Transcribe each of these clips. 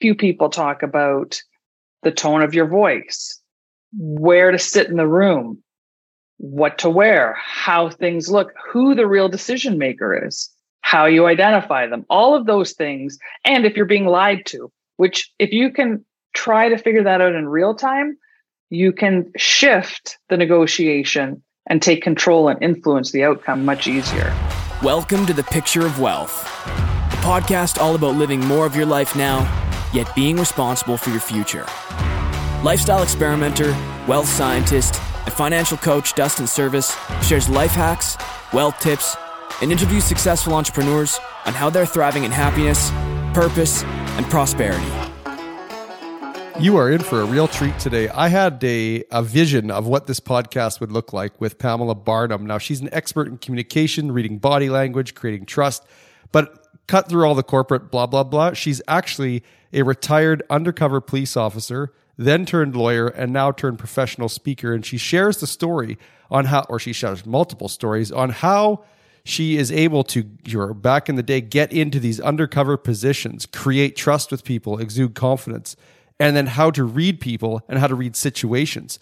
few people talk about the tone of your voice, where to sit in the room, what to wear, how things look, who the real decision maker is, how you identify them, all of those things. And if you're being lied to, which if you can try to figure that out in real time, you can shift the negotiation and take control and influence the outcome much easier. Welcome to the Picture of Wealth, a podcast all about living more of your life now, yet being responsible for your future. Lifestyle experimenter, wealth scientist, and financial coach Dustin Service shares life hacks, wealth tips, and interviews successful entrepreneurs on how they're thriving in happiness, purpose, and prosperity. You are in for a real treat today. I had a, a vision of what this podcast would look like with Pamela Barnum. Now, she's an expert in communication, reading body language, creating trust, but cut through all the corporate blah, blah, blah. She's actually a retired undercover police officer, then turned lawyer, and now turned professional speaker. And she shares the story on how, or she shares multiple stories on how she is able to, you're back in the day, get into these undercover positions, create trust with people, exude confidence and then how to read people and how to read situations.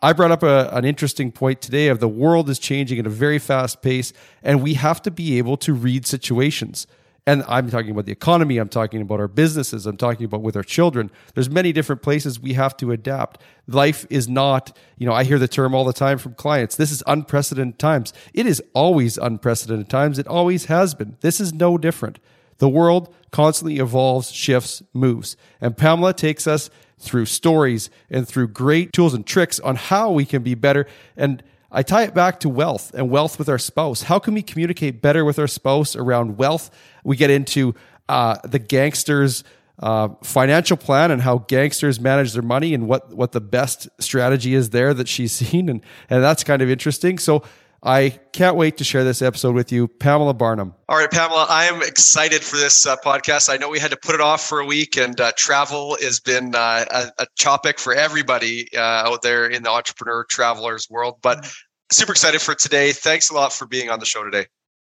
I brought up a, an interesting point today of the world is changing at a very fast pace, and we have to be able to read situations. And I'm talking about the economy, I'm talking about our businesses, I'm talking about with our children. There's many different places we have to adapt. Life is not, you know, I hear the term all the time from clients. This is unprecedented times. It is always unprecedented times. It always has been. This is no different. The world constantly evolves, shifts, moves. And Pamela takes us through stories and through great tools and tricks on how we can be better. And I tie it back to wealth and wealth with our spouse. How can we communicate better with our spouse around wealth? We get into uh, the gangsters' uh, financial plan and how gangsters manage their money and what, what the best strategy is there that she's seen. And, and that's kind of interesting. So I can't wait to share this episode with you, Pamela Barnum. All right, Pamela, I am excited for this uh, podcast. I know we had to put it off for a week, and uh, travel has been uh, a, a, topic for everybody uh, out there in the entrepreneur travelers world. But super excited for today. Thanks a lot for being on the show today.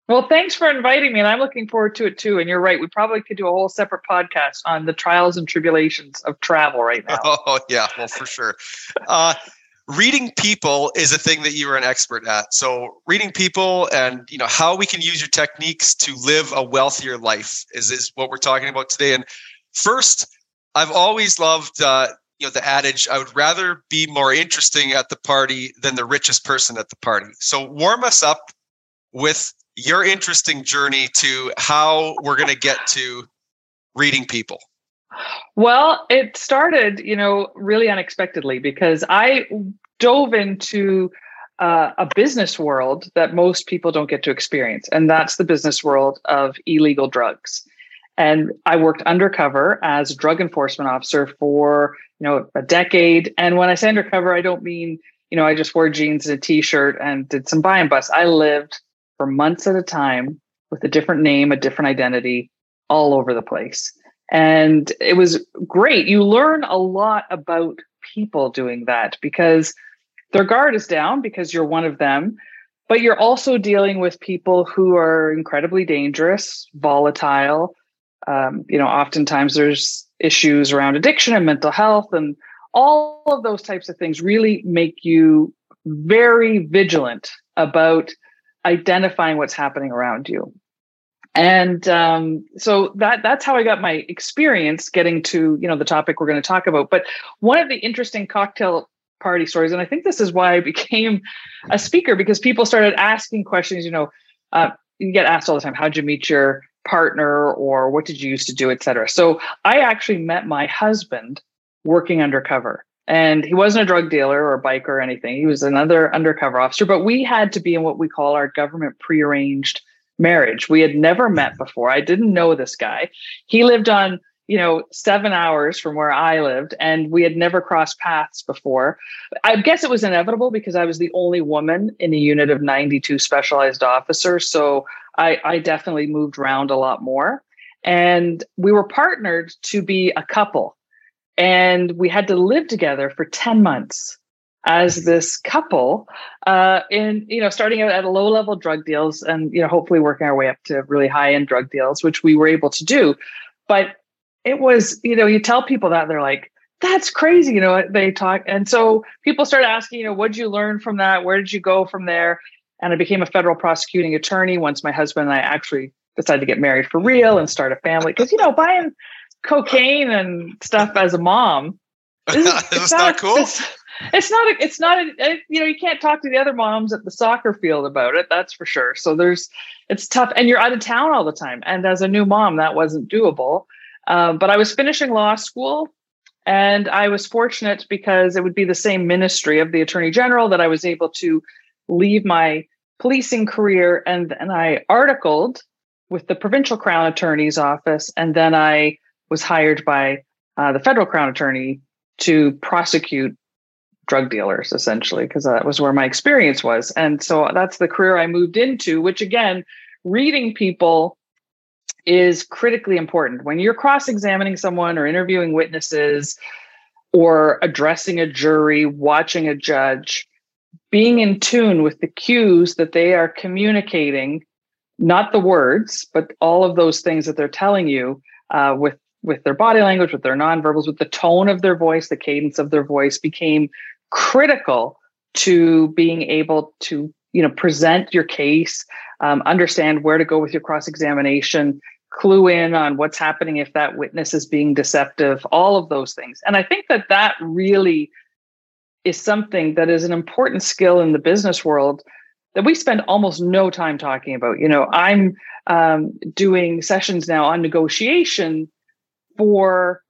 Well, thanks for inviting me, and I'm looking forward to it too. And you're right, we probably could do a whole separate podcast on the trials and tribulations of travel right now. Oh yeah, well for sure. Reading people is a thing that you are an expert at. So reading people and you know how we can use your techniques to live a wealthier life is, is what we're talking about today. And first i've always loved uh, you know the adage i would rather be more interesting at the party than the richest person at the party. So warm us up with your interesting journey to how we're going to get to reading people well, it started, you know, really unexpectedly because I dove into uh, a business world that most people don't get to experience, and that's the business world of illegal drugs. And I worked undercover as a drug enforcement officer for, you know, a decade. And when I say undercover, I don't mean, you know, I just wore jeans and a t-shirt and did some buy and bust. I lived for months at a time with a different name, a different identity, all over the place. And it was great. You learn a lot about people doing that because their guard is down because you're one of them, but you're also dealing with people who are incredibly dangerous, volatile. Um, you know, oftentimes there's issues around addiction and mental health, and all of those types of things really make you very vigilant about identifying what's happening around you and um, so that that's how I got my experience getting to you know the topic we're going to talk about. But one of the interesting cocktail party stories, and I think this is why I became a speaker because people started asking questions. You know, uh, you get asked all the time, "How'd you meet your partner?" or "What did you used to do?" etc. So I actually met my husband working undercover. And he wasn't a drug dealer or a biker or anything. He was another undercover officer, but we had to be in what we call our government prearranged marriage. We had never met before. I didn't know this guy. He lived on, you know, seven hours from where I lived, and we had never crossed paths before. I guess it was inevitable because I was the only woman in a unit of 92 specialized officers. So I, I definitely moved around a lot more. And we were partnered to be a couple. And we had to live together for 10 months as this couple uh, in you know starting out at low level drug deals and you know hopefully working our way up to really high end drug deals which we were able to do but it was, you know, you tell people that they're like, that's crazy. You know, they talk. And so people start asking, you know, what did you learn from that? Where did you go from there? And I became a federal prosecuting attorney once my husband and I actually decided to get married for real and start a family. Because, you know, buying cocaine and stuff as a mom. Is, it's not, not cool. It's, it's not a, it's not a, you know you can't talk to the other moms at the soccer field about it that's for sure. So there's it's tough and you're out of town all the time and as a new mom that wasn't doable. Um, but i was finishing law school and i was fortunate because it would be the same ministry of the attorney general that i was able to leave my policing career and and i articled with the provincial crown attorney's office and then i was hired by uh, the federal crown attorney to prosecute drug dealers essentially because that was where my experience was. And so that's the career i moved into which again reading people is critically important. When you're cross-examining someone or interviewing witnesses or addressing a jury watching a judge being in tune with the cues that they are communicating not the words but all of those things that they're telling you uh, with with their body language with their nonverbals with the tone of their voice the cadence of their voice became critical to being able to you know present your case um, understand where to go with your cross examination clue in on what's happening if that witness is being deceptive all of those things. And i think that that really is something that is an important skill in the business world that we spend almost no time talking about. You know i'm um, doing sessions now on negotiation for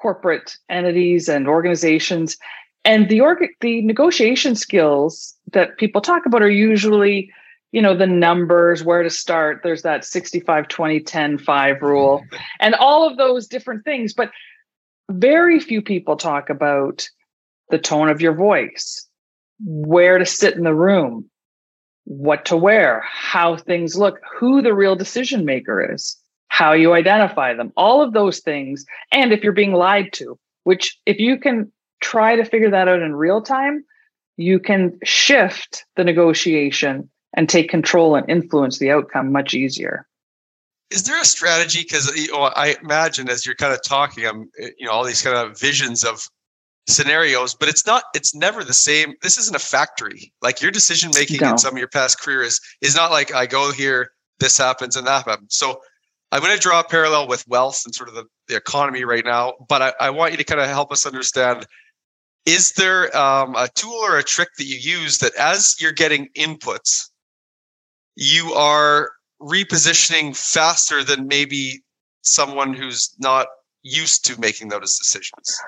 corporate entities and organizations and the org the negotiation skills that people talk about are usually you know the numbers where to start. There's that 65 20 10 5 rule and all of those different things. But very few people talk about the tone of your voice where to sit in the room what to wear how things look who the real decision maker is how you identify them all of those things. And if you're being lied to which if you can try to figure that out in real time, you can shift the negotiation and take control and influence the outcome much easier. Is there a strategy? Because you know, I imagine as you're kind of talking, I'm you know all these kind of visions of scenarios, but it's not. It's never the same. This isn't a factory. Like your decision making no. in some of your past career is is not like I go here, this happens, and that happens. So I'm going to draw a parallel with wealth and sort of the, the economy right now, but I, I want you to kind of help us understand is there um, a tool or a trick that you use that as you're getting inputs, you are repositioning faster than maybe someone who's not used to making those decisions?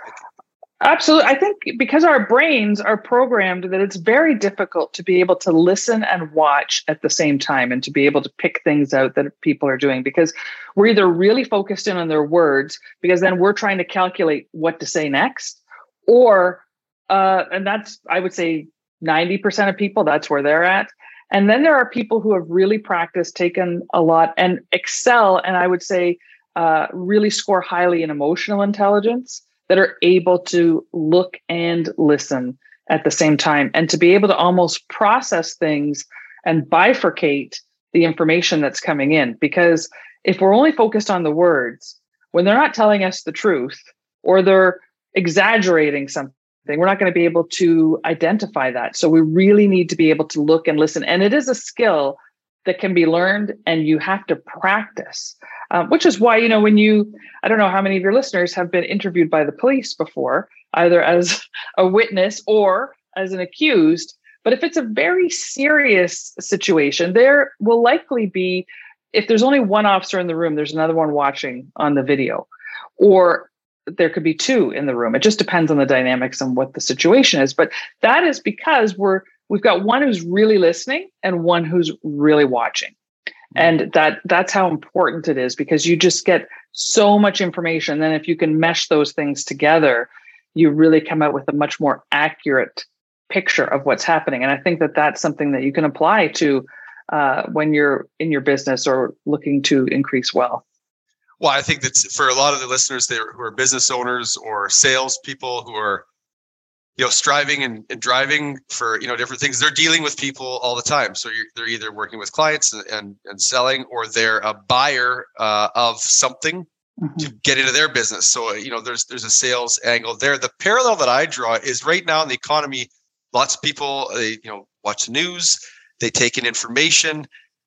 Absolutely. I think because our brains are programmed that it's very difficult to be able to listen and watch at the same time and to be able to pick things out that people are doing because we're either really focused in on their words because then we're trying to calculate what to say next or uh, and that's I would say 90% of people, that's where they're at. And then there are people who have really practiced, taken a lot, and excel, and I would say uh, really score highly in emotional intelligence that are able to look and listen at the same time and to be able to almost process things and bifurcate the information that's coming in. Because if we're only focused on the words, when they're not telling us the truth or they're exaggerating something, we're not going to be able to identify that. So we really need to be able to look and listen. And it is a skill that can be learned and you have to practice, um, which is why, you know, when you, I don't know how many of your listeners have been interviewed by the police before, either as a witness or as an accused. But if it's a very serious situation, there will likely be, if there's only one officer in the room, there's another one watching on the video. Or there could be two in the room. It just depends on the dynamics and what the situation is. But that is because we're we've got one who's really listening and one who's really watching. And that that's how important it is because you just get so much information. Then if you can mesh those things together, you really come out with a much more accurate picture of what's happening. And I think that that's something that you can apply to uh, when you're in your business or looking to increase wealth. Well, I think that for a lot of the listeners there who are business owners or salespeople who are, you know, striving and, and, driving for you know different things, they're dealing with people all the time. So they're either working with clients and, and, and selling, or they're a buyer uh, of something mm-hmm. to get into their business. So you know, there's there's a sales angle there. The parallel that I draw is right now in the economy, lots of people they you know watch the news, they take in information,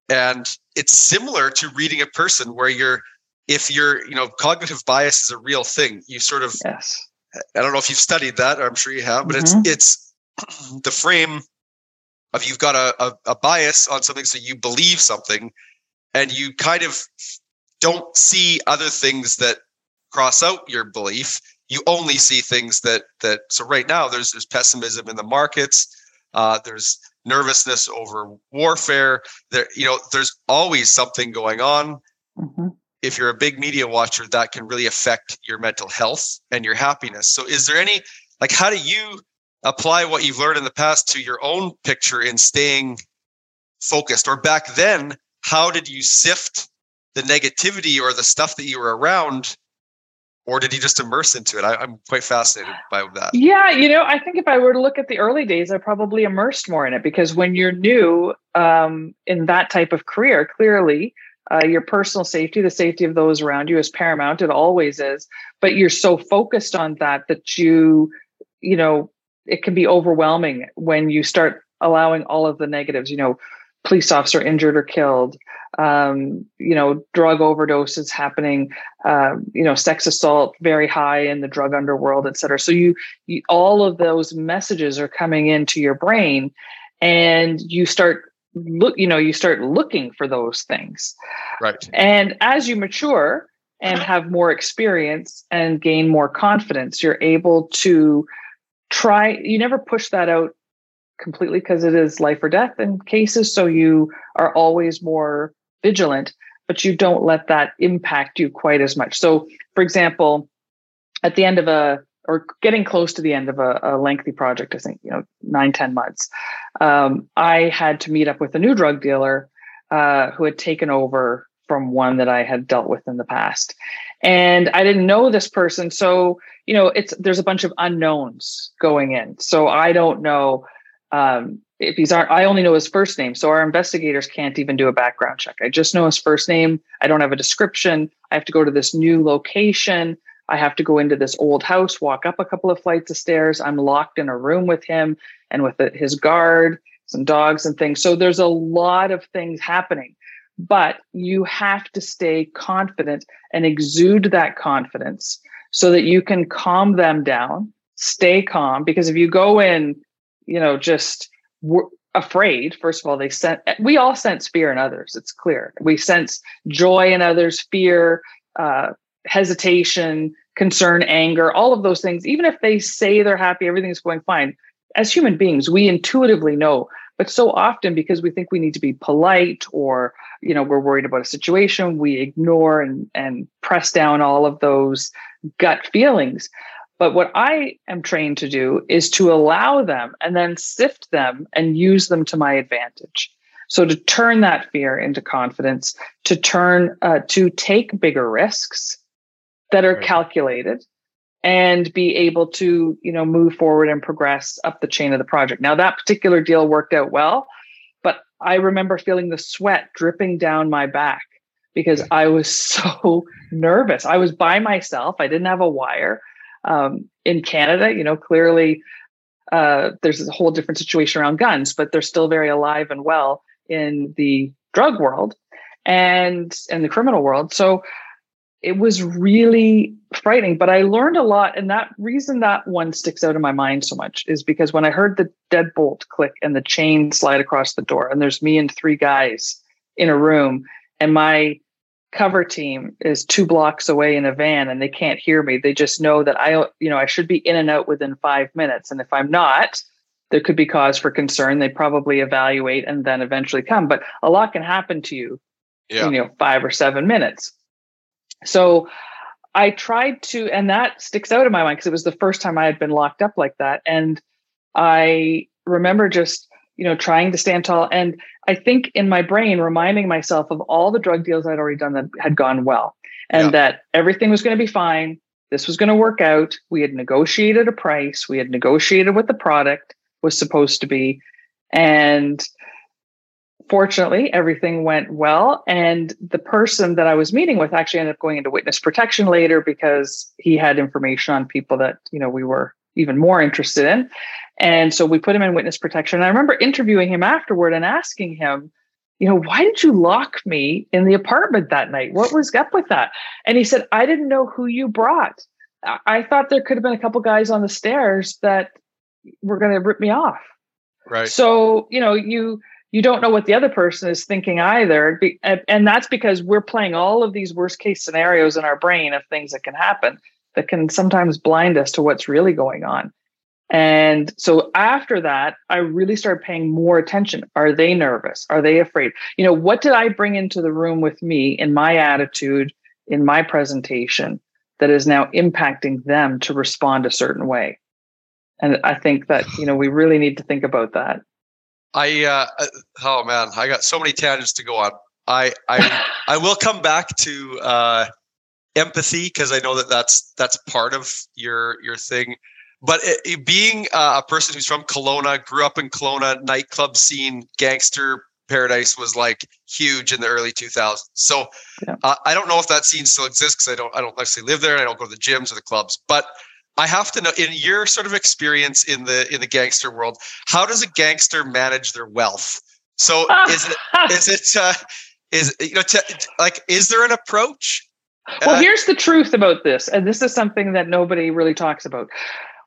and it's similar to reading a person where you're if you're you know cognitive bias is a real thing. You sort of yes. I don't know if you've studied that. I'm sure you have, but mm-hmm. it's it's the frame of you've got a, a, a bias on something, so you believe something, and you kind of don't see other things that cross out your belief. You only see things that that. So right now, there's there's pessimism in the markets. Uh, there's nervousness over warfare. There, you know, there's always something going on. Mm-hmm. If you're a big media watcher, that can really affect your mental health and your happiness. So, is there any like how do you apply what you've learned in the past to your own picture in staying focused? Or back then, how did you sift the negativity or the stuff that you were around or did you just immerse into it? I, am quite fascinated by that. Yeah, you know, I think if I were to look at the early days, I probably immersed more in it because when you're new um, in that type of career, clearly uh, your personal safety, the safety of those around you is paramount. It always is. But you're so focused on that that you, you know, it can be overwhelming when you start allowing all of the negatives. You know, police officer injured or killed, um, you know, drug overdoses happening, uh, you know, sex assault very high in the drug underworld, et cetera. So you, you, all of those messages are coming into your brain, and you start look, you know, you start looking for those things. Right. And as you mature and have more experience and gain more confidence, you're able to try. You never push that out completely because it is life or death in cases. So you are always more vigilant, but you don't let that impact you quite as much. So, for example, at the end of a or getting close to the end of a, a lengthy project, I think, you know, nine ten months, um, I had to meet up with a new drug dealer uh, who had taken over from one that I had dealt with in the past. And I didn't know this person. So, you know, it's there's a bunch of unknowns going in. So I don't know um, if he's aren't, I only know his first name. So our investigators can't even do a background check. I just know his first name. I don't have a description. I have to go to this new location. I have to go into this old house, walk up a couple of flights of stairs. I'm locked in a room with him and with his guard, some dogs and things. So there's a lot of things happening, but you have to stay confident and exude that confidence so that you can calm them down, stay calm. Because if you go in you know, just afraid. First of all, they sense, we all sense fear in others. It's clear. We sense joy in others, fear, uh, hesitation, concern, anger, all of those things. Even if they say they're happy, everything's going fine. As human beings, we intuitively know. But so often, because we think we need to be polite or you know we're worried about a situation, we ignore and and press down all of those gut feelings. But what I am trained to do is to allow them and then sift them and use them to my advantage. So to turn that fear into confidence, to turn uh, to take bigger risks that are calculated and be able to, you know, move forward and progress up the chain of the project. Now that particular deal worked out well, but I remember feeling the sweat dripping down my back because I was so nervous. I was by myself. I didn't have a wire um, in Canada, you know, clearly uh, there's a whole different situation around guns, but they're still very alive and well in the drug world and in the criminal world. So it was really frightening, but I learned a lot. And that reason that one sticks out in my mind so much is because when I heard the deadbolt click and the chain slide across the door, and there's me and three guys in a room, and my cover team is two blocks away in a van and they can't hear me. They just know that I, you know, I should be in and out within five minutes. And if I'm not, there could be cause for concern. They probably evaluate and then eventually come. But a lot can happen to you, yeah. you know, five or seven minutes. So I tried to, and that sticks out in my mind because it was the first time I had been locked up like that. And I remember just you know, trying to stand tall. And I think in my brain, reminding myself of all the drug deals I'd already done that had gone well and yeah. that everything was going to be fine. This was going to work out. We had negotiated a price. We had negotiated what the product was supposed to be. And fortunately, everything went well. And the person that I was meeting with actually ended up going into witness protection later because he had information on people that, you know, we were even more interested in. And so we put him in witness protection. And I remember interviewing him afterward and asking him, you know, why did you lock me in the apartment that night? What was up with that? And he said, I didn't know who you brought. I thought there could have been a couple guys on the stairs that were going to rip me off. Right. So, you know, you you don't know what the other person is thinking either. And that's because we're playing all of these worst case scenarios in our brain of things that can happen that can sometimes blind us to what's really going on. And so after that, I really started paying more attention. Are they nervous? Are they afraid? You know, what did I bring into the room with me in my attitude, in my presentation that is now impacting them to respond a certain way? And I think that, you know, we really need to think about that. I uh, uh oh man, I got so many tangents to go on. I I I will come back to uh, empathy because I know that that's that's part of your your thing. But it, it being uh, a person who's from Kelowna, grew up in Kelowna, nightclub scene, gangster paradise was like huge in the early 2000s. So yeah. uh, I don't know if that scene still exists because I don't I don't necessarily live there I don't go to the gyms or the clubs. But I have to know in your sort of experience in the in the gangster world, how does a gangster manage their wealth? So is it is it uh, is you know t- like is there an approach? Well, uh, here's the truth about this, and this is something that nobody really talks about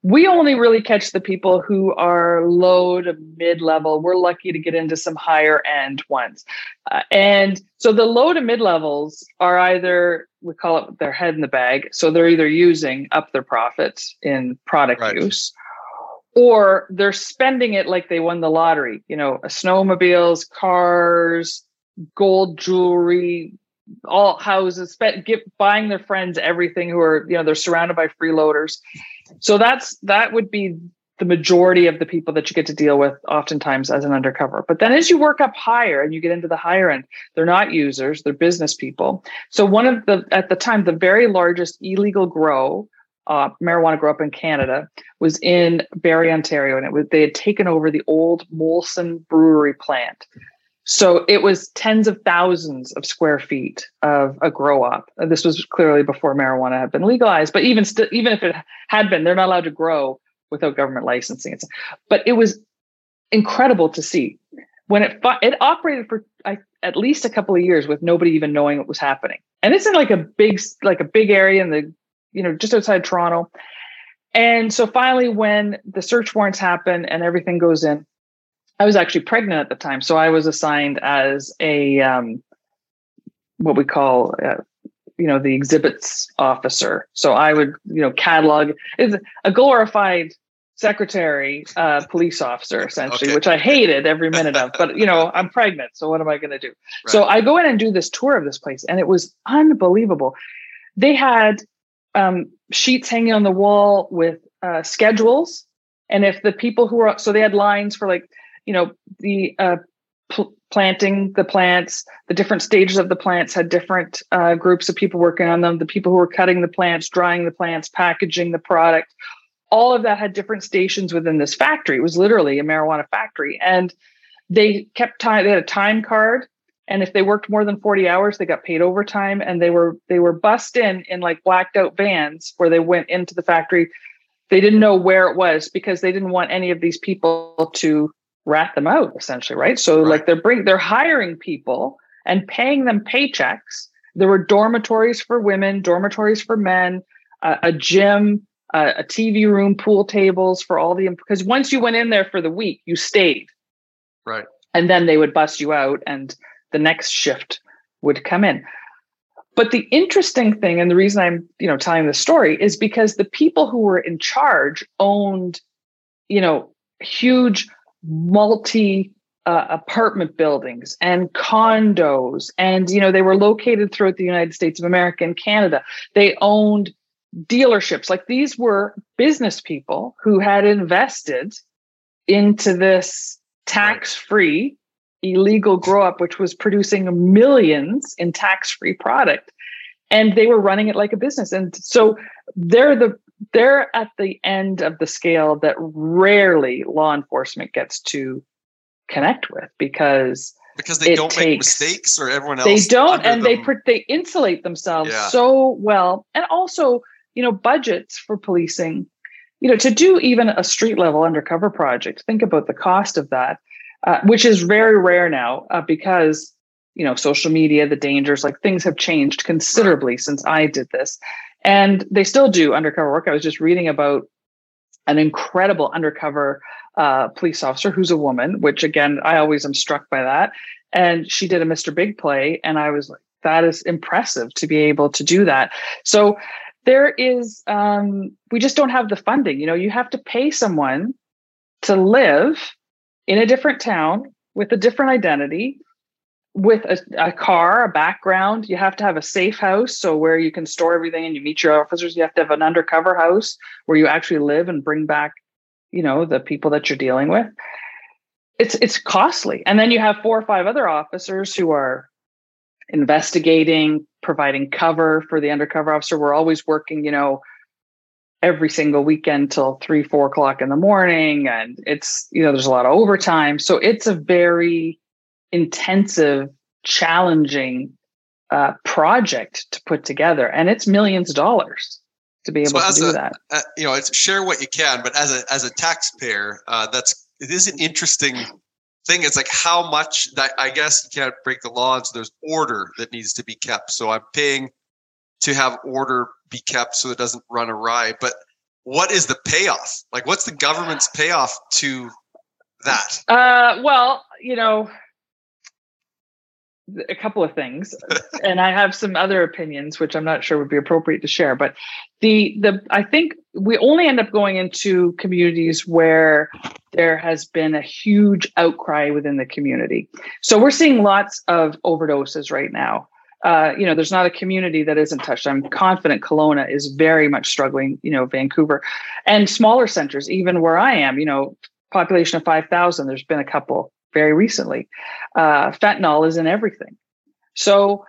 we only really catch the people who are low to mid level. We're lucky to get into some higher end ones. Uh, and so the low to mid levels are either, we call it their head in the bag. So they're either using up their profits in product right. use or they're spending it like they won the lottery, you know, snowmobiles, cars, gold jewelry, all houses, spent, get, buying their friends everything who are, you know, they're surrounded by freeloaders so that's that would be the majority of the people that you get to deal with oftentimes as an undercover. But then as you work up higher and you get into the higher end, they're not users, they're business people. So one of the at the time the very largest illegal grow uh, marijuana grow op in Canada was in Barrie, Ontario, and it was they had taken over the old Molson brewery plant. So it was tens of thousands of square feet of a grow op. This was clearly before marijuana had been legalized, but even st- even if it had been, they're not allowed to grow without government licensing. But it was incredible to see when it it operated for I, at least a couple of years with nobody even knowing what was happening. And it's in like a big like a big area in the you know just outside Toronto. And so finally, when the search warrants happen and everything goes in, I was actually pregnant at the time, so I was assigned as a um, what we call, uh, you know, the exhibits officer. So I would, you know, catalog is a glorified secretary, uh, police officer, essentially, okay. which I hated every minute of. But you know, I'm pregnant, so what am I going to do? Right. So I go in and do this tour of this place, and it was unbelievable. They had um, sheets hanging on the wall with uh, schedules, and if the people who were so they had lines for like you know the uh, pl- planting the plants the different stages of the plants had different uh, groups of people working on them. The people who were cutting the plants drying the plants packaging the product all of that had different stations within this factory. It was literally a marijuana factory. And they kept time they had a time card and if they worked more than 40 hours they got paid overtime and they were they were bussed in in like blacked out vans where they went into the factory. They didn't know where it was because they didn't want any of these people to rat them out essentially, right? So right. like they're bring they're hiring people and paying them paychecks. There were dormitories for women, dormitories for men, uh, a gym, uh, a TV room, pool tables for all the because once you went in there for the week, you stayed. Right. And then they would bust you out and the next shift would come in. But the interesting thing and the reason I'm, you know, telling this story is because the people who were in charge owned, you know, huge multi uh, apartment buildings and condos. And you know they were located throughout the united states of america and canada. They owned dealerships. Like these were business people who had invested into this tax-free illegal grow op which was producing millions in tax-free product. And they were running it like a business. And so they're the they're at the end of the scale that rarely law enforcement gets to connect with because because they don't takes, make mistakes or everyone else they don't and them. they they insulate themselves yeah. so well and also you know budgets for policing you know to do even a street level undercover project think about the cost of that uh, which is very rare now uh, because you know social media the dangers like things have changed considerably right. since i did this and they still do undercover work i was just reading about an incredible undercover uh, police officer who's a woman, which again, I always am struck by that. And she did a Mr. Big play. And I was like, that is impressive to be able to do that. So there is, um, we just don't have the funding. You know, you have to pay someone to live in a different town with a different identity with a, a, car, a background. You have to have a safe house, so where you can store everything and you meet your officers. You have to have an undercover house where you actually live and bring back, you know, the people that you're dealing with. It's it's costly, and then you have four or five other officers who are investigating, providing cover for the undercover officer. We're always working, you know, every single weekend till three, four o'clock in the morning, and it's you know, there's a lot of overtime, so it's a very intensive, challenging uh, project to put together, and it's millions of dollars to be able so to do a, that. Uh, you know, it's share what you can, but as a as a taxpayer, uh, that's it is an interesting thing. It's like how much that I guess you can't break the law, so there's order that needs to be kept. So I'm paying to have order be kept so it doesn't run awry. But what is the payoff? Like, what's the government's payoff to that? Uh, well, you know, a couple of things and i have some other opinions which i'm not sure would be appropriate to share but the the i think we only end up going into communities where there has been a huge outcry within the community. So we're seeing lots of overdoses right now. Uh, you know there's not a community that isn't touched. I'm confident Kelowna is very much struggling you know vancouver and smaller centers even where i am you know population of 5000 there's been a couple very recently. Uh, fentanyl is in everything. So,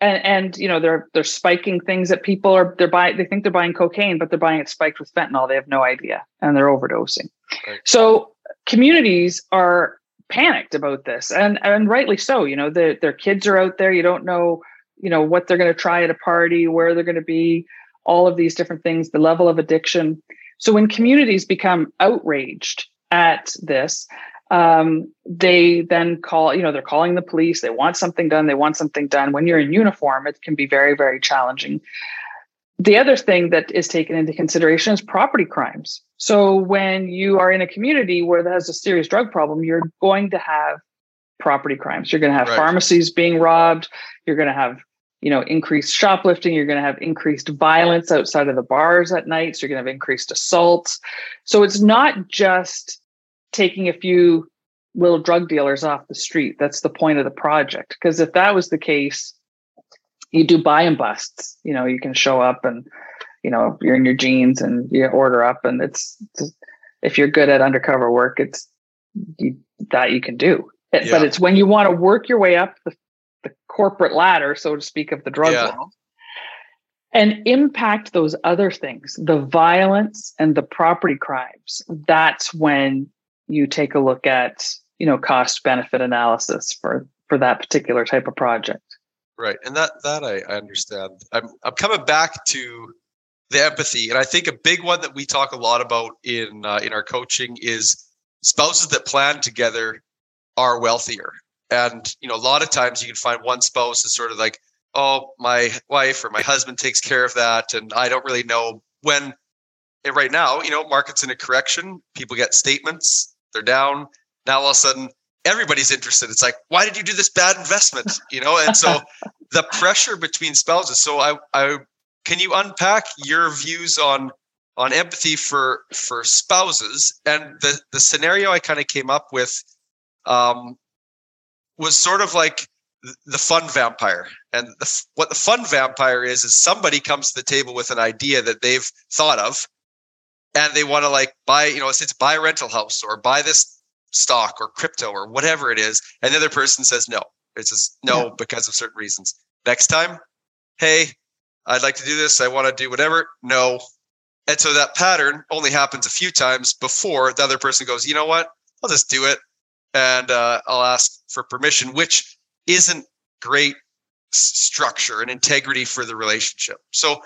and and you know they're they're spiking things that people are they're buying they think they're buying cocaine but they're buying it spiked with fentanyl they have no idea and they're overdosing right. so communities are panicked about this and and rightly so you know the, their kids are out there you don't know you know what they're going to try at a party where they're going to be all of these different things the level of addiction so when communities become outraged at this um, they then call, you know, they're calling the police. They want something done. They want something done. When you're in uniform, it can be very, very challenging. The other thing that is taken into consideration is property crimes. So when you are in a community where there has a serious drug problem, you're going to have property crimes. You're going to have right. pharmacies being robbed. You're going to have you know increased shoplifting you're going to have increased violence outside of the bars at night so you're going to have increased assaults so it's not just taking a few little drug dealers off the street. That's the point of the project. Because if that was the case, you do buy and busts. You know, you can show up and, you know, you're in your jeans and you order up, and it's, it's if you're good at undercover work, it's you, that you can do. It, yeah. But it's when you want to work your way up the, the corporate ladder, so to speak, of the drug yeah. world, and impact those other things, the violence and the property crimes. That's when you take a look at you know cost benefit analysis for for that particular type of project. Right and that that i, I understand. I'm, I'm coming back to the empathy and i think a big one that we talk a lot about in uh, in our coaching is spouses that plan together are wealthier. And you know a lot of times you can find one spouse is sort of like oh my wife or my husband takes care of that and i don't really know when and right now you know markets in a correction people get statements they're down. Now all of a sudden everybody's interested. It's like, why did you do this bad investment? You know, and so the pressure between spouses. So I, I can you unpack your views on on empathy for for spouses and the the scenario I kind of came up with um, was sort of like the fun vampire and the, what the fun vampire is is somebody comes to the table with an idea that they've thought of and they want to like buy, you know, it's buy a rental house or buy this stock or crypto or whatever it is. And the other person says no. It says no yeah. because of certain reasons. Next time, hey, I'd like to do this. I want to do whatever. No. And so that pattern only happens a few times before the other person goes, you know what? I'll just do it. and uh, I'll ask for permission, which isn't great structure and integrity for the relationship. So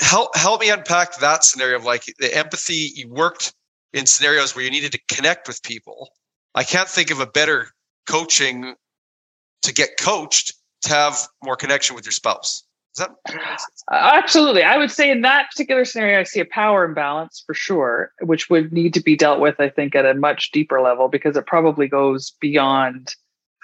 help help me unpack that scenario of like the empathy you worked in scenarios where you needed to connect with people. I can't think of a better coaching to get coached to have more connection with your spouse. That- uh, Absolutely. I would say in that particular scenario, I see a power imbalance for sure, which would need to be dealt with, I think, at a much deeper level because it probably goes beyond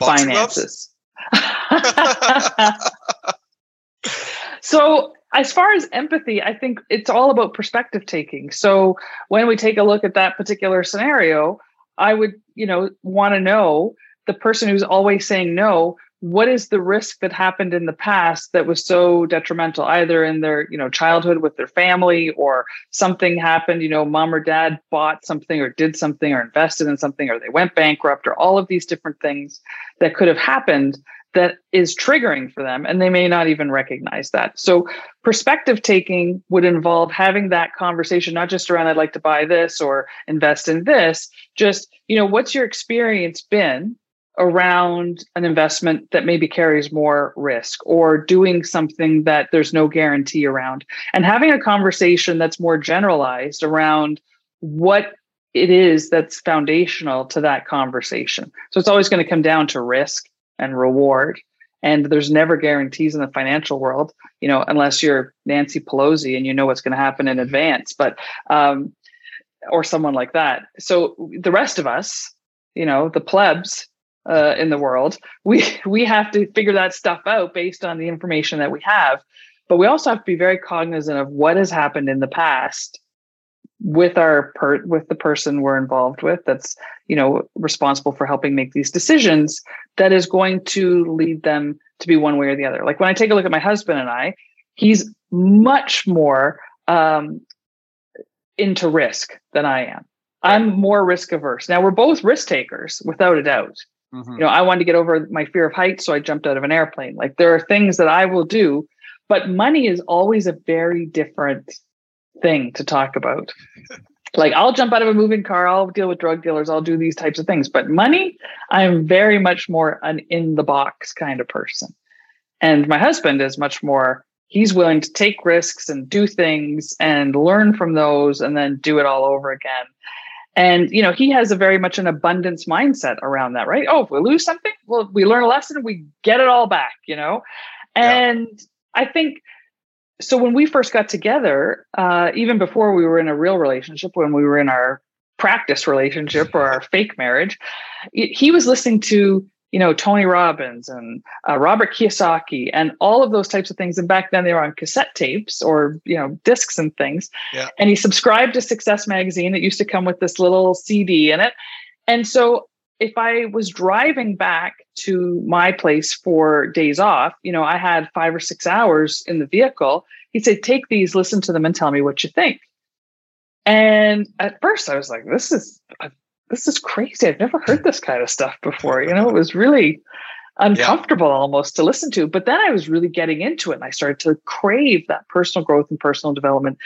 Boxing finances. so, as far as empathy, I think it's all about perspective taking. So, when we take a look at that particular scenario, I would, you know, want to know the person who's always saying no what is the risk that happened in the past that was so detrimental either in their you know childhood with their family or something happened you know mom or dad bought something or did something or invested in something or they went bankrupt or all of these different things that could have happened that is triggering for them and they may not even recognize that so perspective taking would involve having that conversation not just around i'd like to buy this or invest in this just you know what's your experience been around an investment that maybe carries more risk or doing something that there's no guarantee around and having a conversation that's more generalized around what it is that's foundational to that conversation. So it's always going to come down to risk and reward. And there's never guarantees in the financial world, you know, unless you're Nancy Pelosi and you know what's going to happen in advance, but, um, or someone like that. So the rest of us, you know, the plebs, uh, in the world. We we have to figure that stuff out based on the information that we have, but we also have to be very cognizant of what has happened in the past with our per with the person we're involved with that's you know responsible for helping make these decisions that is going to lead them to be one way or the other. Like when i take a look at my husband and i he's much more um, into risk than i am. I'm more risk averse. Now we're both risk takers without a doubt. Mm-hmm. You know, I wanted to get over my fear of heights, so I jumped out of an airplane. Like there are things that I will do, but money is always a very different thing to talk about. like I'll jump out of a moving car, I'll deal with drug dealers, I'll do these types of things. But money, I'm very much more an in the box kind of person. And my husband is much more he's willing to take risks and do things and learn from those and then do it all over again and you know he has a very much an abundance mindset around that right oh if we lose something well we learn a lesson we get it all back you know and yeah. i think so when we first got together uh, even before we were in a real relationship when we were in our practice relationship or our fake marriage he was listening to you know, Tony Robbins and uh, Robert Kiyosaki and all of those types of things. And back then they were on cassette tapes or, you know, discs and things. Yeah. And he subscribed to Success Magazine. It used to come with this little CD in it. And so if I was driving back to my place for days off, you know, I had five or six hours in the vehicle. He'd say, take these, listen to them, and tell me what you think. And at first I was like, this is uh, this is crazy. I've never heard this kind of stuff before. You know, it was really uncomfortable yeah. almost to listen to. But then I was really getting into it and I started to crave that personal growth and personal development.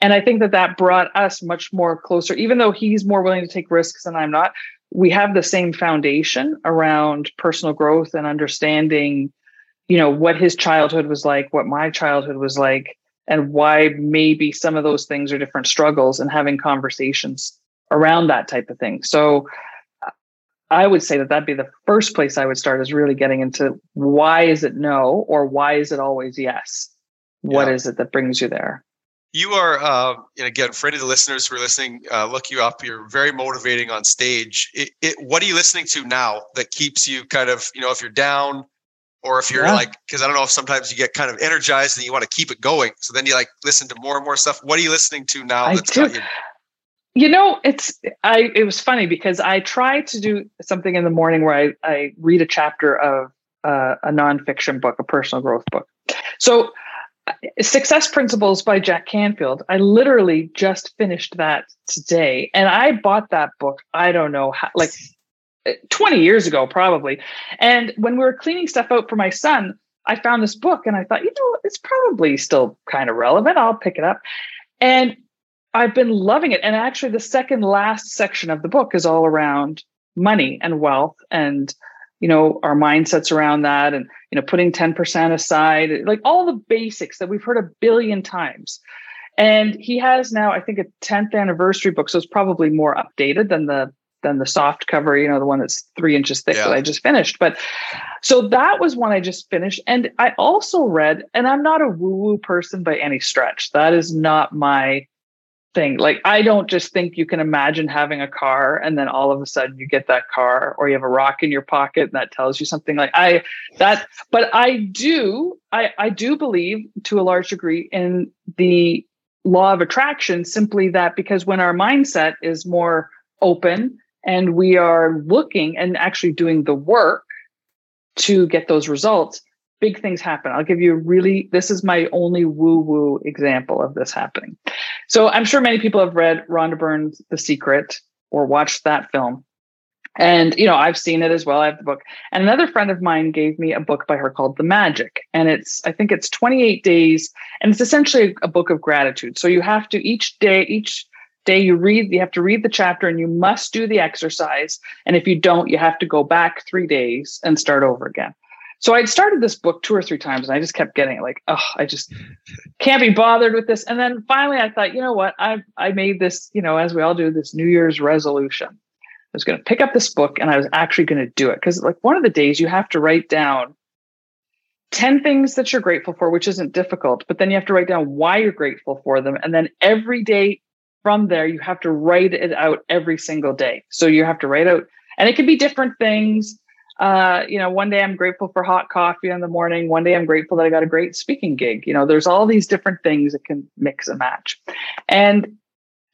And I think that that brought us much more closer, even though he's more willing to take risks and I'm not. We have the same foundation around personal growth and understanding, you know, what his childhood was like, what my childhood was like, and why maybe some of those things are different struggles and having conversations around that type of thing. So I would say that that'd be the first place I would start is really getting into why is it no or why is it always yes? What yeah. is it that brings you there? You are, uh, and again, for any of the listeners who are listening, uh, look you up. You're very motivating on stage. It, it, what are you listening to now that keeps you kind of, you know, if you're down or if you're yeah. like, because I don't know if sometimes you get kind of energized and you want to keep it going. So then you like listen to more and more stuff. What are you listening to now? I do. You know, it's I. It was funny because I try to do something in the morning where I I read a chapter of uh, a nonfiction book, a personal growth book. So, Success Principles by Jack Canfield. I literally just finished that today, and I bought that book. I don't know how, like 20 years ago, probably. And when we were cleaning stuff out for my son, I found this book, and I thought, you know, it's probably still kind of relevant. I'll pick it up. And I've been loving it. And actually, the second last section of the book is all around money and wealth and you know our mindsets around that and you know putting 10% aside like all the basics that we've heard a billion times. And he has now i think a 10th anniversary book so it's probably more updated than the than the soft cover you know the one that's three inches thick yeah. that i just finished. But so that was one i just finished. And i also read and i'm not a woo woo person by any stretch. That is not my thing. Like I don't just think you can imagine having a car and then all of a sudden you get that car or you have a rock in your pocket and that tells you something like I that but I do I I do believe to a large degree in the law of attraction simply that because when our mindset is more open and we are looking and actually doing the work to get those results big things happen. I'll give you a really, this is my only woo woo example of this happening. So I'm sure many people have read Rhonda Byrne's The Secret or watched that film. And, you know, I've seen it as well. I have the book. And another friend of mine gave me a book by her called The Magic. And it's, I think it's 28 days. And it's essentially a book of gratitude. So you have to each day, each day you read, you have to read the chapter and you must do the exercise. And if you don't, you have to go back three days and start over again. So I'd started this book two or three times and I just kept getting it like, oh, I just can't be bothered with this. And then finally I thought, you know what? I I made this, you know, as we all do, this New Year's resolution. I was going to pick up this book and I was actually going to do it. Because like one of the days you have to write down 10 things that you're grateful for, which isn't difficult, but then you have to write down why you're grateful for them. And then every day from there, you have to write it out every single day. So you have to write out, and it can be different things uh, you know, one day I'm grateful for hot coffee in the morning. One day I'm grateful that I got a great speaking gig. You know, there's all these different things that can mix and match. And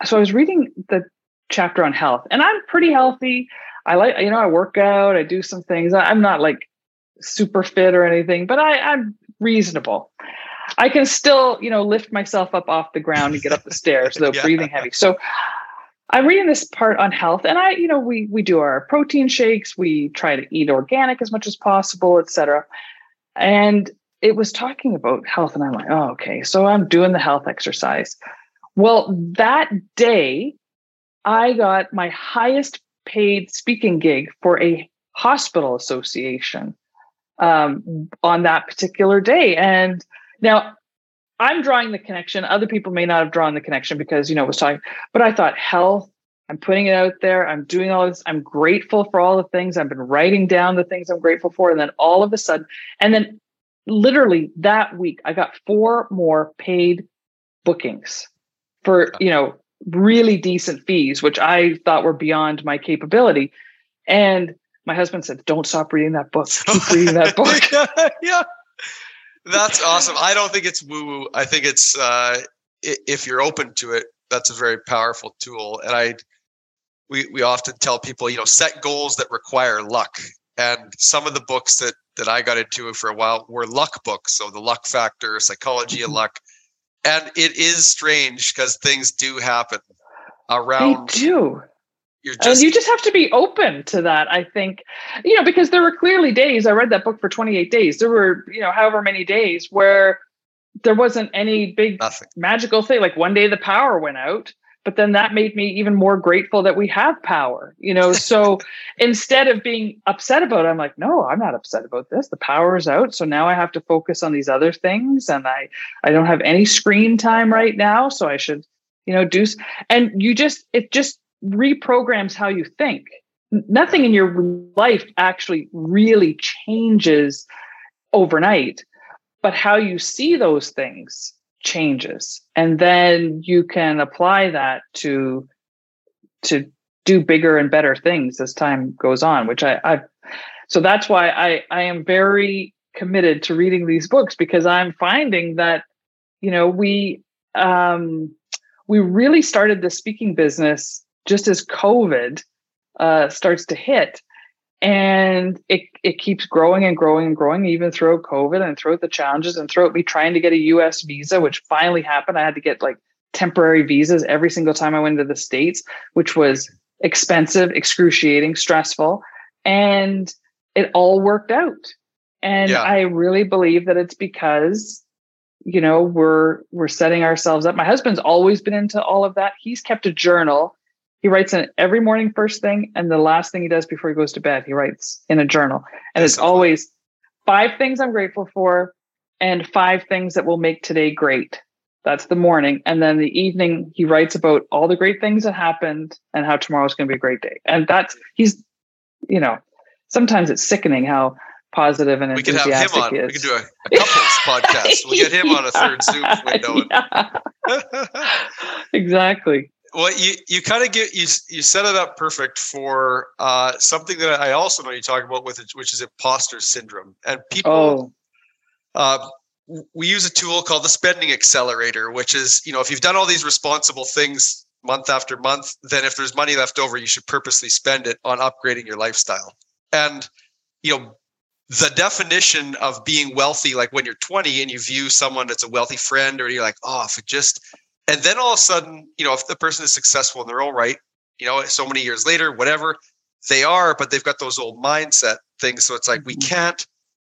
so I was reading the chapter on health, and I'm pretty healthy. I like, you know, I work out, I do some things. I'm not like super fit or anything, but I, I'm reasonable. I can still, you know, lift myself up off the ground and get up the stairs, though yeah. breathing heavy. So I'm reading this part on health, and I, you know, we we do our protein shakes, we try to eat organic as much as possible, etc. And it was talking about health, and I'm like, oh, okay. So I'm doing the health exercise. Well, that day, I got my highest paid speaking gig for a hospital association um, on that particular day, and now I'm drawing the connection. Other people may not have drawn the connection because, you know, it was talking, but I thought health, I'm putting it out there. I'm doing all this. I'm grateful for all the things. I've been writing down the things I'm grateful for. And then all of a sudden, and then literally that week, I got four more paid bookings for, you know, really decent fees, which I thought were beyond my capability. And my husband said, Don't stop reading that book. Keep reading that book. yeah. yeah. That's awesome. I don't think it's woo woo. I think it's uh, if you're open to it, that's a very powerful tool. And I, we we often tell people, you know, set goals that require luck. And some of the books that that I got into for a while were luck books. So the luck factor, psychology of mm-hmm. luck, and it is strange because things do happen around. They do. Just, and you just have to be open to that. I think, you know, because there were clearly days. I read that book for 28 days. There were, you know, however many days where there wasn't any big nothing. magical thing. Like one day the power went out, but then that made me even more grateful that we have power. You know, so instead of being upset about it, I'm like, no, I'm not upset about this. The power is out, so now I have to focus on these other things, and I I don't have any screen time right now, so I should you know do and you just it just reprograms how you think. Nothing in your life actually really changes overnight, but how you see those things changes. And then you can apply that to to do bigger and better things as time goes on, which I, I so that's why I, I am very committed to reading these books because I'm finding that, you know, we um we really started the speaking business just as COVID uh, starts to hit, and it it keeps growing and growing and growing even throughout COVID and throughout the challenges and throughout me trying to get a U.S. visa, which finally happened. I had to get like temporary visas every single time I went to the states, which was expensive, excruciating, stressful, and it all worked out. And yeah. I really believe that it's because you know we're we're setting ourselves up my husband's always been into all of that he's kept a journal He writes in every morning first thing, and the last thing he does before he goes to bed, he writes in a journal. And it's always five things I'm grateful for and five things that will make today great. That's the morning. And then the evening, he writes about all the great things that happened and how tomorrow's going to be a great day. And that's, he's, you know, sometimes it's sickening how positive and we could have him on. We could do a, a couples podcast. We'll get him on a third Zoom window. Yeah. exactly. Well, you you kind of get you you set it up perfect for uh, something that I also know you talk about with it, which is imposter syndrome, and people. Oh. Uh, we use a tool called the spending accelerator, which is you know if you've done all these responsible things month after month, then if there's money left over, you should purposely spend it on upgrading your lifestyle. And you know the definition of being wealthy, like when you're 20 and you view someone that's a wealthy friend, or you're like, oh, if it just, and then all of a sudden, you know, if the person is successful in their own right, you know, so many years later, whatever they are, but they've got those old mindset things. So it's like, we mm-hmm. can't,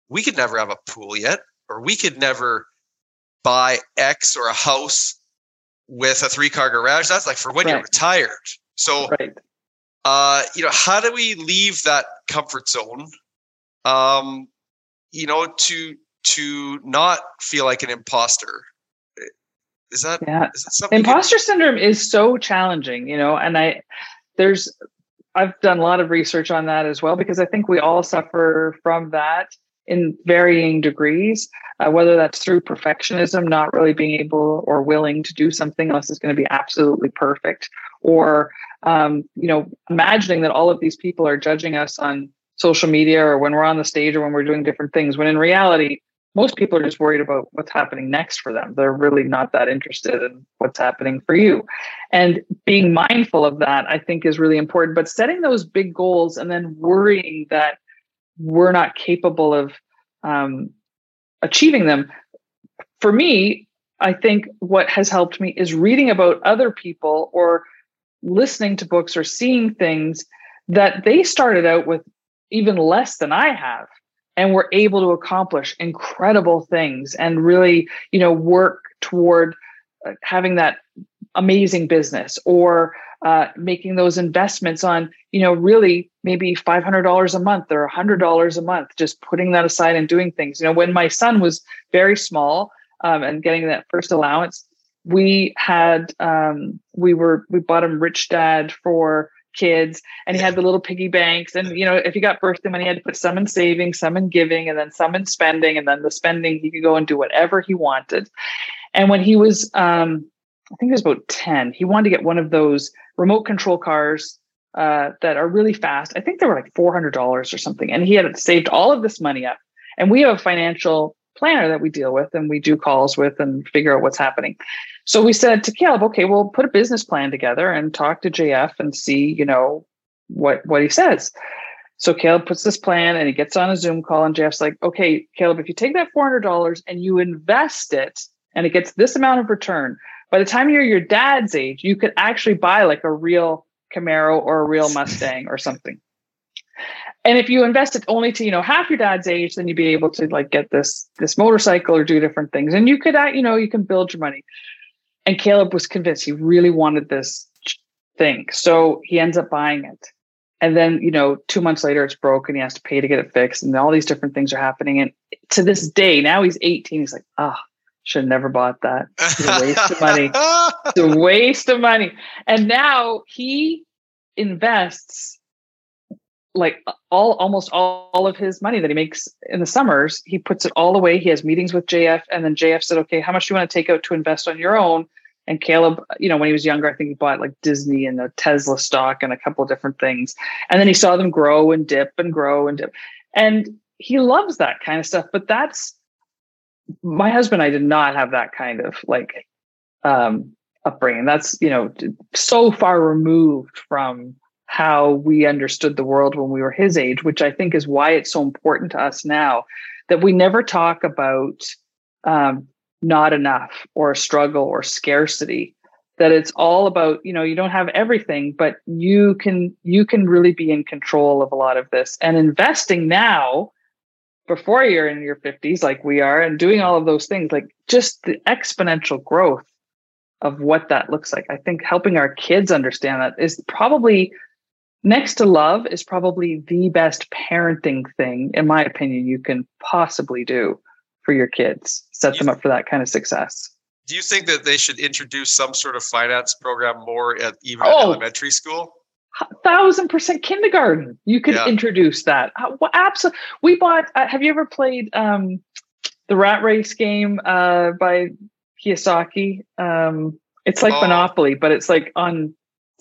we could never have a pool yet, or we could never buy X or a house with a three car garage. That's like for when right. you're retired. So, right. uh, you know, how do we leave that comfort zone um, you know, to to not feel like an imposter. Is that yeah? Is that something imposter syndrome is so challenging, you know, and I there's I've done a lot of research on that as well because I think we all suffer from that in varying degrees, uh, whether that's through perfectionism, not really being able or willing to do something unless it's going to be absolutely perfect, or um, you know, imagining that all of these people are judging us on social media or when we're on the stage or when we're doing different things when in reality most people are just worried about what's happening next for them. They're really not that interested in what's happening for you. And being mindful of that i think is really important. But setting those big goals and then worrying that we're not capable of um, achieving them for me i think what has helped me is reading about other people or listening to books or seeing things that they started out with even less than I have and we're able to accomplish incredible things and really you know work toward uh, having that amazing business or uh, making those investments on you know really maybe $500 a month or $100 a month just putting that aside and doing things. You know when my son was very small um, and getting that first allowance we had um, we were we bought him rich dad for kids and he had the little piggy banks and you know if he got birthday money he had to put some in saving some in giving and then some in spending and then the spending he could go and do whatever he wanted. And when he was um i think he was about 10 he wanted to get one of those remote control cars uh, that are really fast. I think they were like $400 or something and he had saved all of this money up. And we have a financial planner that we deal with and we do calls with and figure out what's happening. So we said to Caleb, okay, we'll put a business plan together and talk to JF and see, you know, what what he says. So Caleb puts this plan and he gets on a Zoom call and Jeff's like, okay, Caleb, if you take that $400 and you invest it and it gets this amount of return, by the time you're your dad's age, you could actually buy like a real Camaro or a real Mustang or something and if you invest it only to you know half your dad's age then you'd be able to like get this this motorcycle or do different things. And you could you know you can build your money. And caleb was convinced he really wanted this thing. So he ends up buying it. And then you know two months later it's broken he has to pay to get it fixed. And all these different things are happening. And to this day now he's 18 he's like ah oh, should have never bought that. It's a waste of money. It's a waste of money. And now he invests like all almost all, all of his money that he makes in the summers he puts it all away he has meetings with jf and then jf said okay how much do you want to take out to invest on your own? And caleb you know when he was younger i think he bought like disney and a tesla stock and a couple of different things. And then he saw them grow and dip and grow and dip. And he loves that kind of stuff but that's my husband and i did not have that kind of like um upbringing. That's you know so far removed from how we understood the world when we were his age, which I think is why it's so important to us now that we never talk about um, not enough or struggle or scarcity. That it's all about you know you don't have everything, but you can you can really be in control of a lot of this and investing now before you're in your 50s like we are and doing all of those things like just the exponential growth of what that looks like. I think helping our kids understand that is probably next to love is probably the best parenting thing, in my opinion, you can possibly do for your kids. Set them up for that kind of success. Do you think that they should introduce some sort of finance program more at even oh, elementary school? Thousand percent kindergarten. You could yeah. introduce that. Absolutely. We bought. Uh, have you ever played um, the Rat Race game uh, by Kiyosaki? Um, it's like oh. Monopoly, but it's like on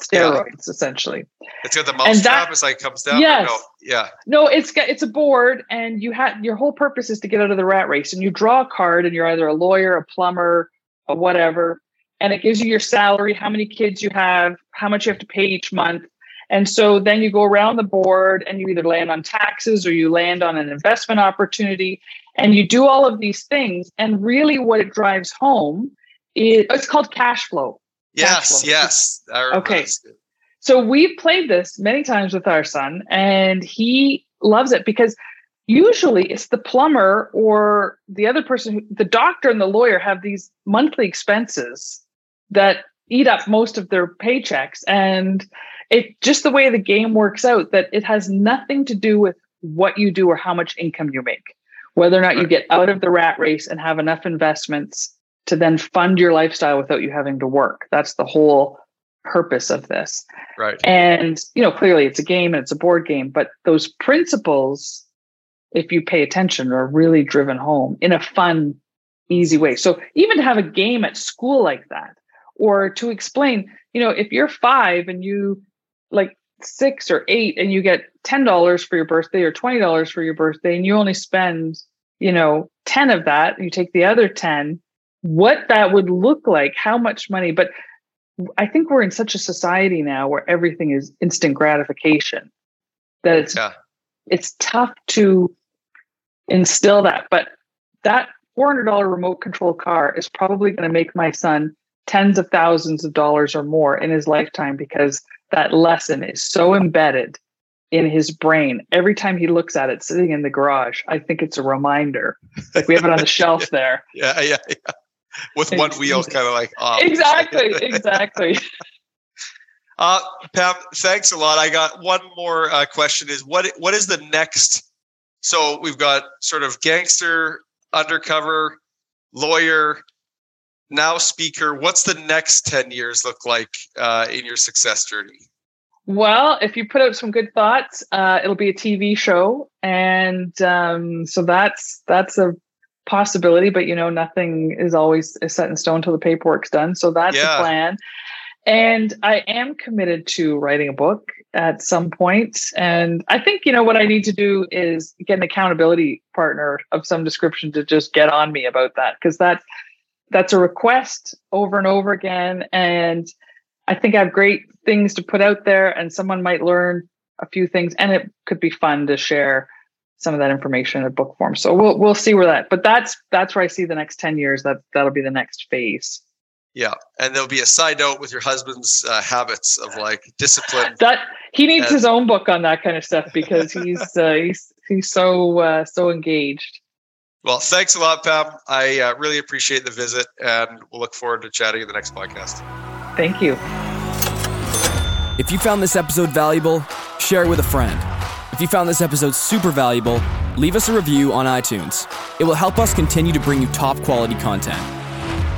steroids yeah. essentially. It's got the mouse trap. It's like comes down. Yes. No, yeah. No, it's got it's a board, and you had your whole purpose is to get out of the rat race, and you draw a card, and you're either a lawyer, a plumber, or whatever, and it gives you your salary, how many kids you have, how much you have to pay each month. And so then you go around the board and you either land on taxes or you land on an investment opportunity and you do all of these things. And really, what it drives home is it's called cash flow. Yes, yes. Okay. So we've played this many times with our son, and he loves it because usually it's the plumber or the other person, who, the doctor and the lawyer have these monthly expenses that eat up most of their paychecks. And it just the way the game works out that it has nothing to do with what you do or how much income you make, whether or not you get out of the rat race and have enough investments to then fund your lifestyle without you having to work. That's the whole purpose of this. Right. And, you know, clearly it's a game and it's a board game, but those principles, if you pay attention, are really driven home in a fun, easy way. So even to have a game at school like that, or to explain, you know, if you're five and you like six or eight and you get $10 for your birthday or $20 for your birthday and you only spend, you know, 10 of that, you take the other 10 what that would look like, how much money. But I think we're in such a society now where everything is instant gratification that it's yeah. it's tough to instill that. But that four hundred dollar remote control car is probably going to make my son tens of thousands of dollars or more in his lifetime because that lesson is so embedded in his brain every time he looks at it sitting in the garage i think it's a reminder like we have it on the shelf there yeah yeah yeah with one wheel kind of like off. Exactly, exactly. Uh, Pam, thanks a lot. I got one more uh, question: Is what what is the next? So we've got sort of gangster, undercover, lawyer, now speaker. What's the next ten years look like uh, in your success journey? Well, if you put out some good thoughts, uh, it'll be a TV show, and um, so that's that's a possibility, but you know, nothing is always set in stone until the paperwork's done. So that's yeah. the plan. And I am committed to writing a book at some point. And I think, you know, what I need to do is get an accountability partner of some description to just get on me about that. Cause that's, that's a request over and over again. And I think I have great things to put out there and someone might learn a few things and it could be fun to share some of that information in a book form. So we'll we'll see where that. But that's that's where I see the next ten years. That that'll be the next phase. Yeah, and there'll be a side note with your husband's uh, habits of like discipline. That he needs and, his own book on that kind of stuff because he's uh, he's he's so uh, so engaged. Well, thanks a lot, Pam. I uh, really appreciate the visit, and we'll look forward to chatting in the next podcast. Thank you. If you found this episode valuable, share it with a friend. If you found this episode super valuable, leave us a review on iTunes. It will help us continue to bring you top quality content.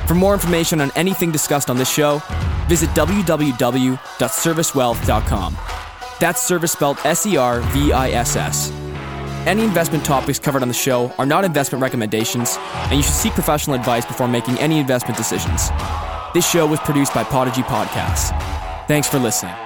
For more information on anything discussed on this show, visit www.servicewealth.com. That's service spelled S E R V I S S. Any investment topics covered on the show are not investment recommendations, and you should seek professional advice before making any investment decisions. This show was produced by Podigy Podcasts. Thanks for listening.